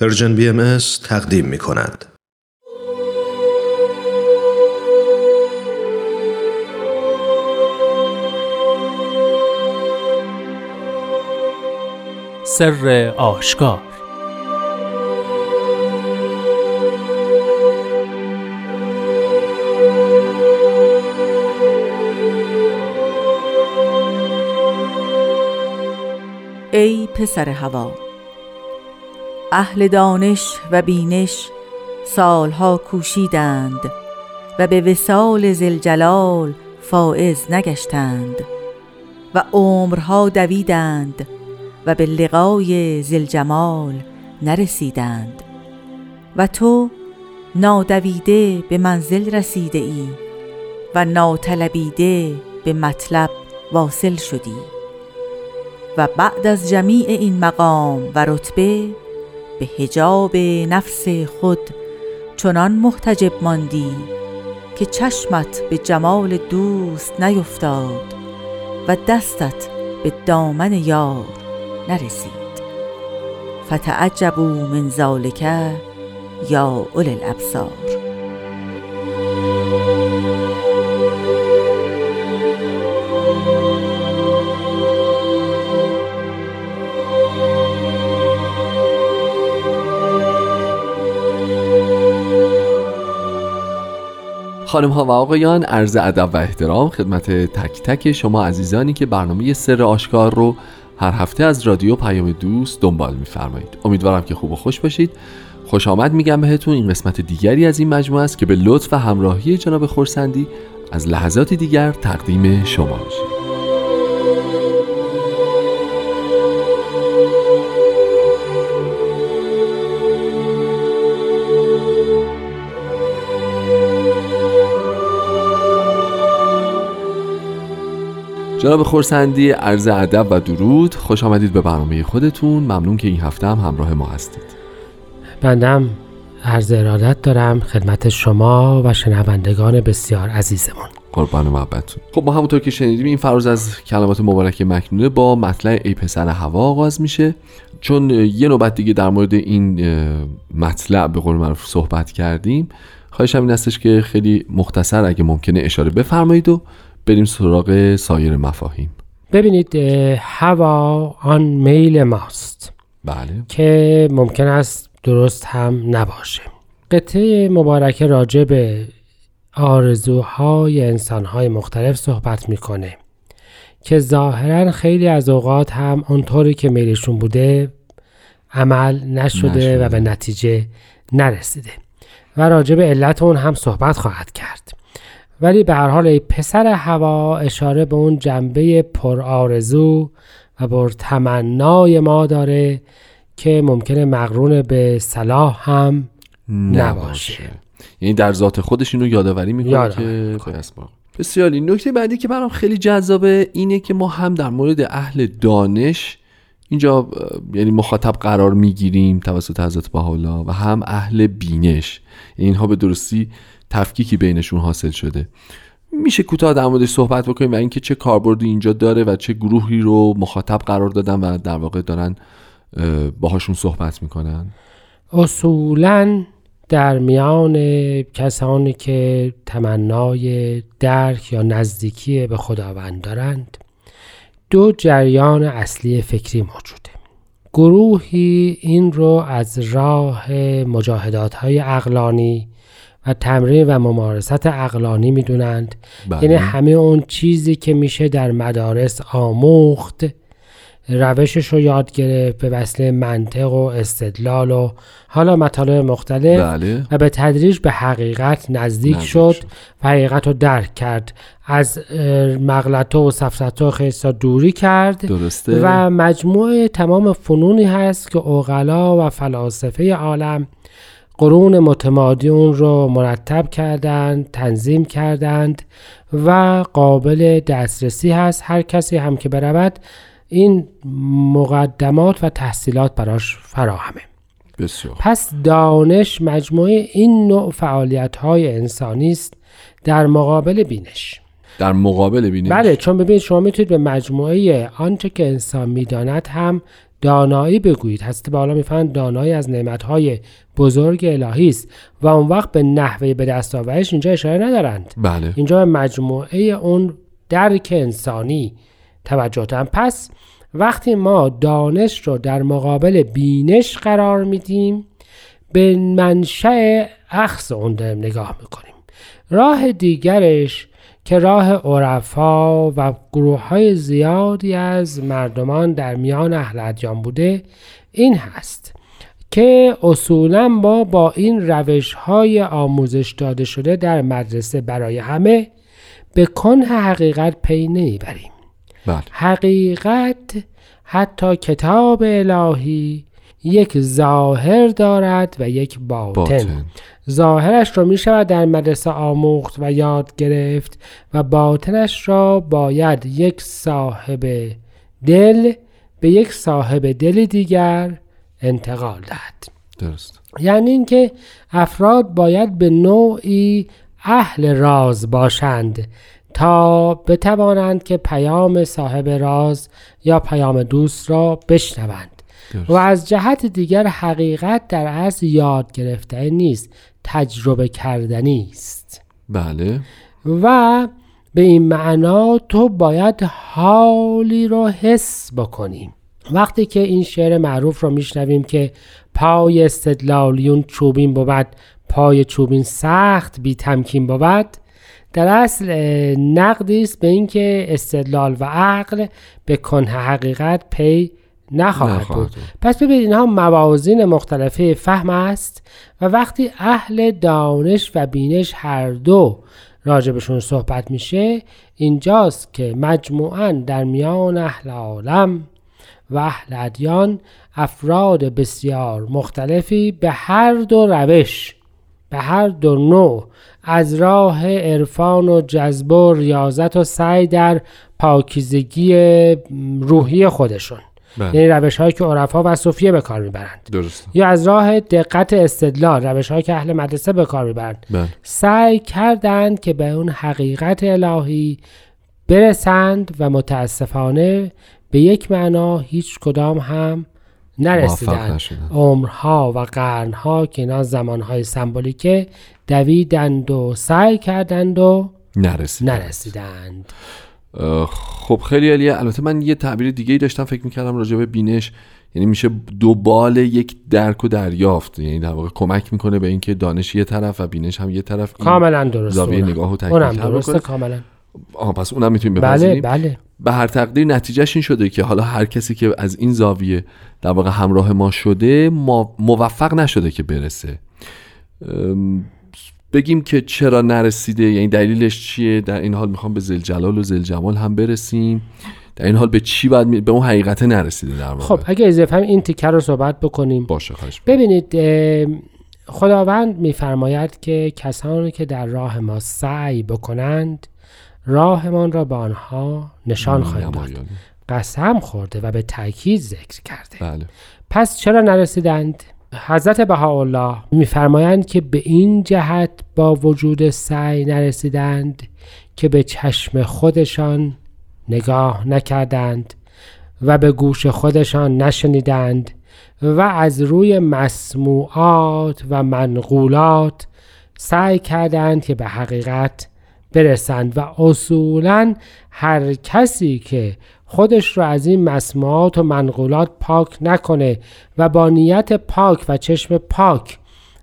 پرژن بی ام تقدیم می کند. سر آشکار ای پسر هوا اهل دانش و بینش سالها کوشیدند و به وسال زلجلال فائز نگشتند و عمرها دویدند و به لقای زلجمال نرسیدند. و تو نادویده به منزل رسیده ای و ناطلبیده به مطلب واصل شدی. و بعد از جمیع این مقام و رتبه به هجاب نفس خود چنان محتجب ماندی که چشمت به جمال دوست نیفتاد و دستت به دامن یار نرسید. فتعجبوا من ذالک یا اول الابصار. خانم ها و آقایان عرض ادب و احترام خدمت تک تک شما عزیزانی که برنامه سر آشکار رو هر هفته از رادیو پیام دوست دنبال میفرمایید. امیدوارم که خوب و خوش باشید. خوش آمد میگم بهتون این قسمت دیگری از این مجموعه است که به لطف و همراهی جناب خورسندی از لحظات دیگر تقدیم شما میشه. جناب خورسندی عرض ادب و درود. خوش آمدید به برنامه خودتون. ممنون که این هفته هم همراه ما هستید. بندم عرض ارادت دارم خدمت شما و شنوندگان بسیار عزیزمون. قربان محبتتون خب ما همونطور که شنیدیم این فراز از کلمات مبارک مکنونه با مطلع ای پسر هوا آغاز میشه. چون یه نوبت دیگه در مورد این مطلع به قول معروف صحبت کردیم خواهشم این استش که خیلی مختصر اگه ممکنه اشاره بفرمایید و بریم سراغ سایر مفاهیم. ببینید هوا آن میل ماست. بله. که ممکن است درست هم نباشه. قطعه مبارکه راجع به آرزوهای انسانهای مختلف صحبت می‌کنه که ظاهرا خیلی از اوقات هم اونطوری که میلشون بوده عمل نشده, نشده. و به نتیجه نرسیده. و راجع به علت اون هم صحبت خواهد کرد. ولی به هر حال ای پسر هوا اشاره به اون جنبه پرآرزو و بر تمنای ما داره که ممکنه مقرون به صلاح هم نباشه. یعنی در ذات خودش اینو یادآوری می‌کنه که بسیار این نکته بعدی که برام خیلی جذابه اینه که ما هم در مورد اهل دانش اینجا یعنی مخاطب قرار می‌گیریم توسط حضرت بهاءالله و هم اهل بینش. اینها به درستی تفکیکی بینشون حاصل شده. میشه کوتاه در موردش صحبت بکنیم و اینکه چه کاربردی اینجا داره و چه گروهی رو مخاطب قرار دادن و در واقع دارن باهاشون صحبت می‌کنن. اصولا در میان کسانی که تمنای درک یا نزدیکی به خداوند دارند دو جریان اصلی فکری موجوده گروهی این رو از راه مجاهدات های اقلانی و تمرین و ممارست اقلانی می‌دونند بله. یعنی همه اون چیزی که میشه در مدارس آموخت روشش رو یاد گرفت به وسیله منطق و استدلال و حالا مطالب مختلف بله. و به تدریج به حقیقت نزدیک, شد و حقیقت رو درک کرد از مغلطه و سفسطه و خیستا دوری کرد درسته. و مجموعه تمام فنونی هست که اوغلا و فلاسفه عالم قرون متمادی اون رو مرتب کردند تنظیم کردند و قابل دسترسی هست هر کسی هم که برود این مقدمات و تحصیلات براش فراهمه. بسیار. پس دانش مجموعه این نوع فعالیت های انسانی است در مقابل بینش. در مقابل بینش؟ بله چون ببینید شما می‌تونید به مجموعه آنچه که انسان می‌داند هم دانایی بگویید. حضرت بالا می‌فهمند دانایی از نعمتهای بزرگ الهی است و اون وقت به نحوه به دست آوریش اینجا اشاره ندارند. بله. اینجا به مجموعه اون درک انسانی توجه دارم پس وقتی ما دانش رو در مقابل بینش قرار میدیم به منشأ اخص اون داریم نگاه می‌کنیم. راه دیگرش که راه عرفا و گروه های زیادی از مردمان در میان اهل ادیان بوده این هست که اصولا ما با این روش های آموزش داده شده در مدرسه برای همه به کنه حقیقت پی نمی‌بریم. بله. حقیقت حتی کتاب الهی یک ظاهر دارد و یک باطن, باطن. ظاهرش را می شود در مدرسه آموخت و یاد گرفت و باطنش را باید یک صاحب دل به یک صاحب دل دیگر انتقال دهد درست یعنی اینکه افراد باید به نوعی اهل راز باشند تا بتوانند که پیام صاحب راز یا پیام دوست را بشنوند. درست. و از جهت دیگر حقیقت در اصل یاد گرفته نیست تجربه کردنی است. بله. و به این معنا تو باید حالی رو حس بکنیم. وقتی که این شعر معروف رو میشنویم که پای استدلالیون چوبین بود پای چوبین سخت بی تمکین بود در اصل نقدی است به اینکه استدلال و عقل به کنه حقیقت پی نخواهد بود. پس ببینید اینها موازین مختلفه فهم است و وقتی اهل دانش و بینش هر دو راجبشون صحبت میشه اینجاست که مجموعا در میان اهل عالم و اهل ادیان افراد بسیار مختلفی به هر دو روش به هر دو نوع از راه عرفان و جذب و ریاضت و سعی در پاکیزگی روحی خودشون بله. یعنی روش هایی که عرفا و صوفیه به کار می‌برند درست یا از راه دقت استدلال روش هایی که اهل مدرسه به کار می‌برند بله. سعی کردند که به اون حقیقت الهی برسند و متاسفانه به یک معنا هیچ کدام هم نرسیدند عمرها و قرنها که اینا زمانهای سمبولیکه دویدند و سعی کردند و نرسیدند, نرسیدند. خب خیلی عالیه. البته من یه تعبیر دیگه ای داشتم فکر می‌کردم راجع به بینش یعنی میشه دو بال یک درک و دریافت یعنی در واقع کمک می‌کنه به اینکه دانش یه طرف و بینش هم یه طرف. کاملا درسته زاویه نگاه و اونم درسته کاملا. آها پس اونم می‌تونیم بله بله. به هر تقدیر نتیجهش این شده که حالا هر کسی که از این زاویه در واقع همراه ما شده ما موفق نشده که برسه. بگیم که چرا نرسیده یعنی دلیلش چیه؟ در این حال می‌خوام به زلجلال و زلجمال هم برسیم. در این حال به چی باید به اون حقیقت نرسیده در واقع؟ خب اگه اضافه هم این تیکر رو صحبت بکنیم. باشه خواهش ببینید خداوند میفرماید که کسانی که در راه ما سعی بکنند راهمان را به آنها نشان خواهیم داد. قسم خورده و به تاکید ذکر کرده. بله. پس چرا نرسیدند؟ حضرت بهاءالله میفرمایند که به این جهت با وجود سعی نرسیدند که به چشم خودشان نگاه نکردند و به گوش خودشان نشنیدند و از روی مسموعات و منقولات سعی کردند که به حقیقت برسند و اصولا هر کسی که خودش رو از این مسموعات و منقولات پاک نکنه و با نیت پاک و چشم پاک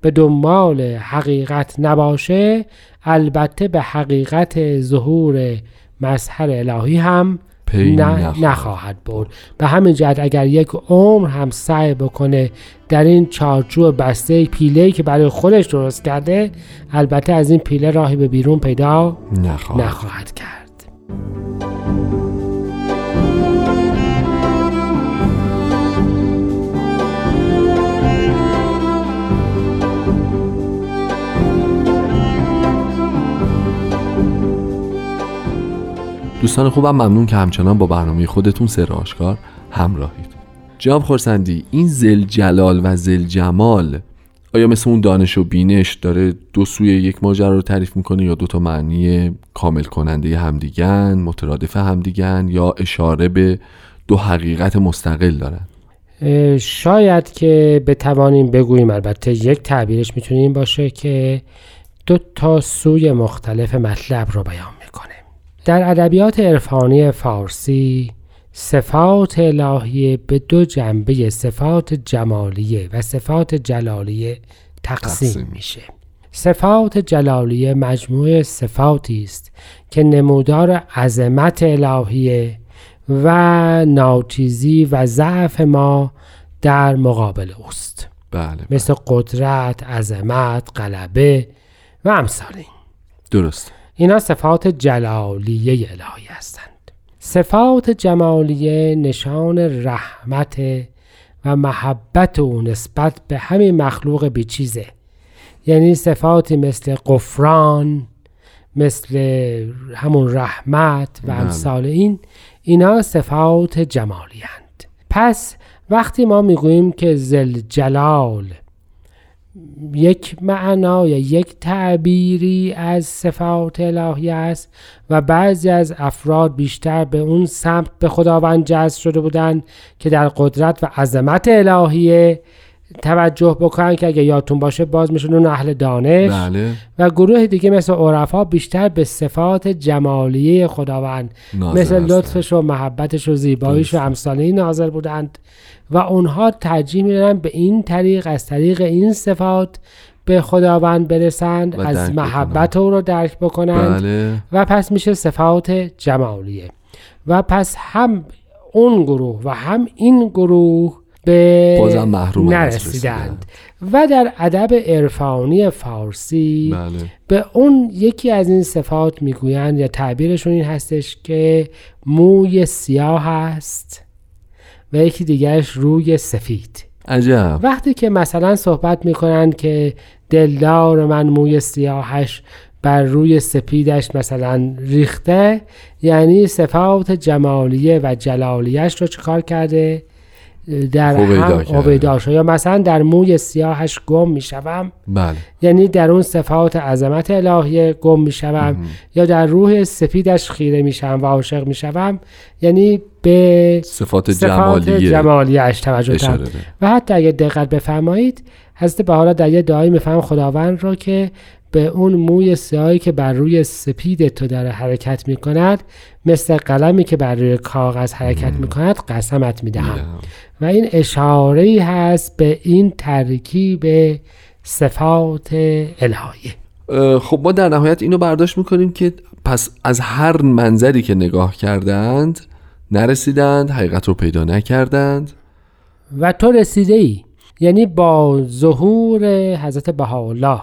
به دنبال حقیقت نباشه البته به حقیقت ظهور مظهر الهی هم نه نخواهد بود به همین جهت اگر یک عمر هم سعی بکنه در این چارچوب بسته پیله که برای خودش درست کرده البته از این پیله راهی به بیرون پیدا نخواهد, نخواهد کرد. دوستان خوبم ممنون که همچنان با برنامه خودتون سر آشکار همراهید. جناب خورسندی این زل جلال و زل جمال آیا مثل اون دانش و بینش داره دو سوی یک ماجرا رو تعریف می‌کنه یا دو تا معنی کامل کننده همدیگن مترادف همدیگن یا اشاره به دو حقیقت مستقل دارن؟ شاید که بتوانیم بگوییم البته یک تعبیرش می‌تونیم باشه که دو تا سوی مختلف مطلب رو بیان. در ادبیات عرفانی فارسی صفات الهیه به دو جنبه صفات جمالیه و صفات جلالیه تقسیم میشه. صفات جلالیه مجموعه صفاتی است که نمودار عظمت الهیه و ناچیزی و ضعف ما در مقابل اوست. بله, بله. مثل قدرت، عظمت، غلبه و امثال این درست. اینا صفات جلالیه الهی هستند. صفات جمالیه نشان رحمت و محبت او نسبت به همین مخلوق بیچیزه یعنی صفاتی مثل قفران مثل همون رحمت و امثال این اینا صفات جمالی هند. پس وقتی ما می‌گوییم که زل جلال یک معنا یا یک تعبیری از صفات الهی است و بعضی از افراد بیشتر به اون سمت به خداوند جذب شده بودند که در قدرت و عظمت الهیه توجه بکنن که اگه یادتون باشه باز میشون اون اهل دانش. بله. و گروه دیگه مثل عرفا بیشتر به صفات جمالیه خداوند مثل لطفش و محبتش و زیباییش و امثاله ناظر بودند. و اونها ترجیح میدن به این طریق از طریق این صفات به خداوند برسند از محبت او رو درک بکنند. بله. و پس میشه صفات جمالیه. و پس هم اون گروه و هم این گروه به محروم نرسیدند. و در ادب عرفانی فارسی بله. به اون یکی از این صفات می‌گویند یا تعبیرشون این هستش که موی سیاه هست و یکی دیگرش روی سفید. عجب. وقتی که مثلا صحبت می‌کنند که دلدار من موی سیاهش بر روی سپیدش مثلا ریخته یعنی صفات جمالیه و جلالیش رو چکار کرده؟ در هم یا مثلا در موی سیاهش گم می‌شوم بله. یعنی در اون صفات عظمت الهی گم می‌شوم یا در روح سفیدش خیره میشم و عاشق می‌شوم یعنی به صفات, صفات جمالیش توجه دارم و حتی اگه دقت بفرمایید حضرت بحالا در یه دعایی میفهم خداوند را که به اون موی سیاهی که بر روی سپید تو در حرکت می کند مثل قلمی که بر روی کاغذ حرکت می کند قسمت می دهم و این اشاره هست به این ترکیب صفات الهیه خب ما در نهایت اینو برداشت می‌کنیم که پس از هر منظری که نگاه کردند نرسیدند حقیقت رو پیدا نکردند. و تو رسیده ای یعنی با ظهور حضرت بهاءالله.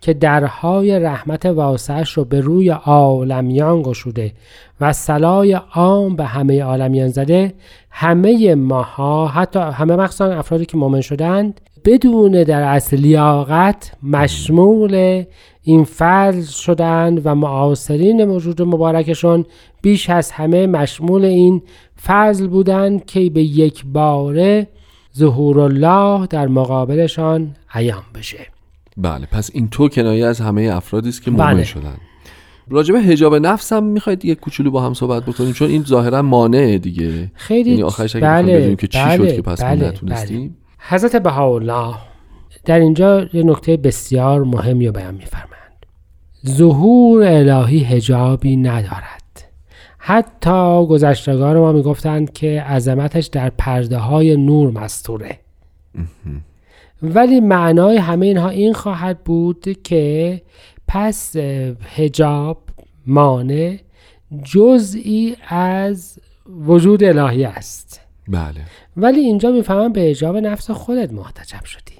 که درهای رحمت واسعش رو به روی عالمیان گشوده و سلای عام به همه عالمیان زده همه ماها حتی همه مخصوصا افرادی که مؤمن شدند بدون در اصل لیاقت مشمول این فضل شدند و معاصرین موجود مبارکشون بیش از همه مشمول این فضل بودند که به یک باره ظهور الله در مقابلشان عیان بشه. بله پس این تو کنایه از همه افرادی است که مؤمن بله. شدن. راجب حجاب نفس هم می‌خواید یک کوچولو با هم صحبت بکنیم چون این ظاهرا مانعه دیگه. خیلی یعنی آخرش اگه بله که چی بله شد که پس بله نتونستیم. بله. حضرت بهاءالله در اینجا یه نکته بسیار مهمی رو بیان میفرمایند. ظهور الهی هجابی ندارد. حتی گذشتگان ما می‌گفتند که عظمتش در پرده های نور مستوره. ولی معنای همه اینها این خواهد بود که پس هجاب مانع جزئی از وجود الهی است. بله. ولی اینجا می‌فهمم به هجاب نفس خودت محتجب شدی.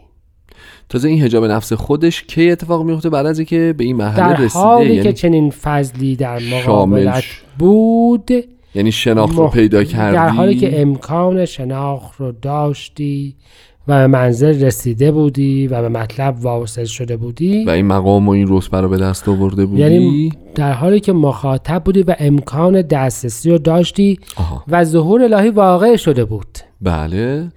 تازه این هجاب نفس خودش کی اتفاق میفته بعد از اینکه به این مرحله در رسیده؟ حالی یعنی که چنین فضلی در مقابلت بود یعنی شناخت رو پیدا کردی در حالی که امکان شناخت رو داشتی و به منزل رسیده بودی و به مطلب واصل شده بودی. و این مقام و این رتبه رو به دست آورده بودی؟ یعنی در حالی که مخاطب بودی و امکان دسترسی رو داشتی آها. و ظهور الهی واقع شده بود. بله.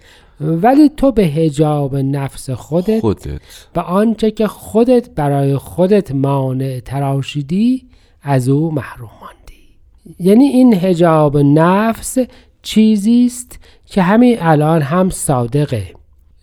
ولی تو به هجاب نفس خودت خودت. و آنچه که خودت برای خودت مانع تراشیدی از او محروم ماندی. یعنی این هجاب نفس چیزی است که همین الان هم صادقه.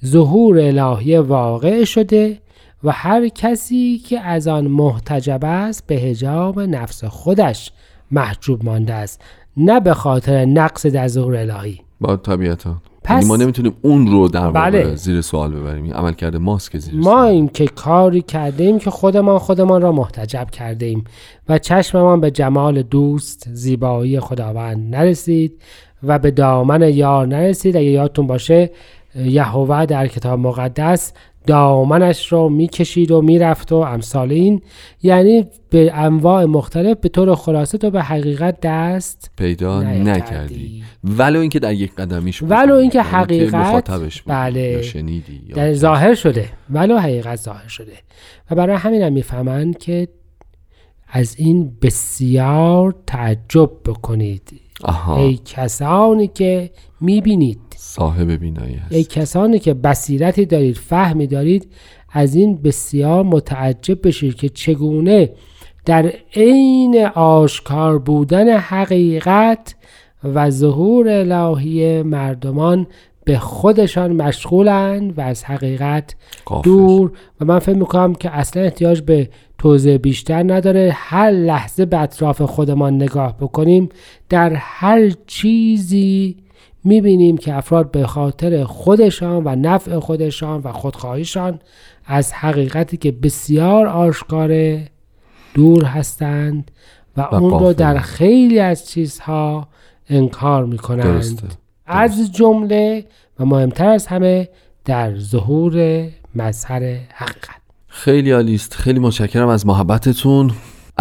ظهور الهی واقع شده و هر کسی که از آن محتجب است به هجاب نفس خودش محجوب مانده است نه به خاطر نقص در ظهور الهی. با طبیعتا پس یعنی ما نمی‌تونیم اون رو در بله. زیر سوال ببریم. عمل کرده ماست که زیر ما این که کاری کردیم که خودمان خودمان را محتجب کرده ایم و چشممان به جمال دوست زیبایی خداوند نرسید و به دامن یار نرسید. اگه یادتون باشه یهوه در کتاب مقدس دامنش رو می‌کشید و می‌رفت و امثال این یعنی به انواع مختلف به طور خلاصه تو به حقیقت دست پیدا نکردی. ولو اینکه در یک قدمیش ولو اینکه حقیقت بله شنیدی در ظاهر شده. ولو حقیقت ظاهر شده. و برای همین هم می‌فهمند که از این بسیار تعجب بکنید. آها. ای کسانی که می‌بینید صاحب بینایی هست. ای کسانی که بصیرتی دارید فهمی دارید از این بسیار متعجب بشید که چگونه در عین آشکار بودن حقیقت و ظهور الهی مردمان به خودشان مشغولند و از حقیقت دور. و من فکر می‌کنم که اصلا احتیاج به توضیح بیشتر نداره. هر لحظه به اطراف خودمان نگاه بکنیم در هر چیزی می‌بینیم که افراد به خاطر خودشان و نفع خودشان و خودخواهیشان از حقیقتی که بسیار آشکاره دور هستند و, و اون رو در خیلی از چیزها انکار می‌کنند. از جمله و مهمتر از همه در ظهور مظهر حقیقت. خیلی عالی است. خیلی متشکرم از محبتتون.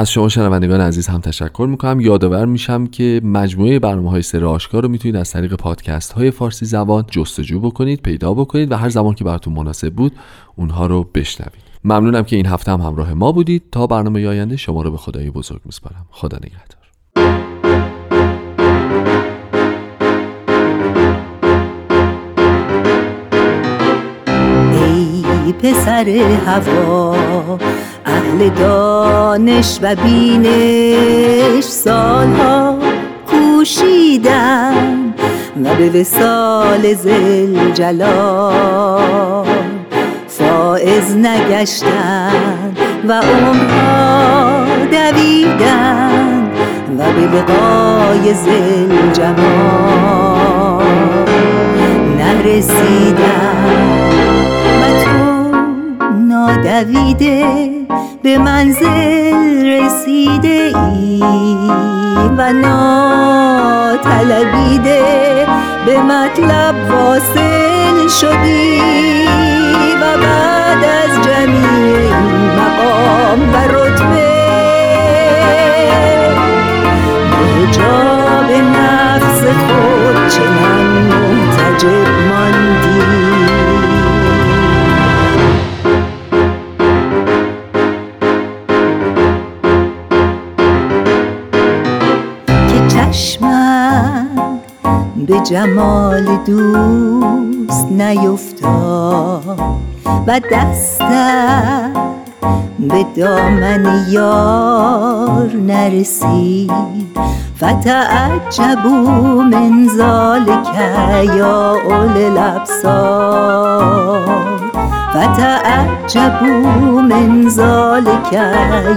از شما شنوندگان عزیز هم تشکر می‌کنم. یادآور میشم که مجموعه برنامه های سر آشکار رو می‌تونید از طریق پادکست های فارسی زبان جستجو بکنید پیدا بکنید و هر زمان که براتون مناسب بود اونها رو بشنوید. ممنونم که این هفته هم همراه ما بودید. تا برنامه آینده شما رو به خدای بزرگ میسپارم. خدا نگهدار. پسر هوا اهل دانش و بینش سالها کوشیدن و به وسال زل جلال فائز نگشتن و عمرها دویدن و به لقای زل جمال نرسیدن دویده به منزل رسیده ای و ناتلبیده به مطلب واصل شدی و بعد از جمیع مقام و رتبه به جاب نفس خود چنان محتجب ماندی به جمال دوست نیفتاد و دستم به دامن یار نرسید. فتعجبوا من ذلك یا اول الابصار. فتعجبوا من ذلك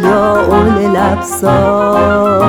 یا اول الابصار.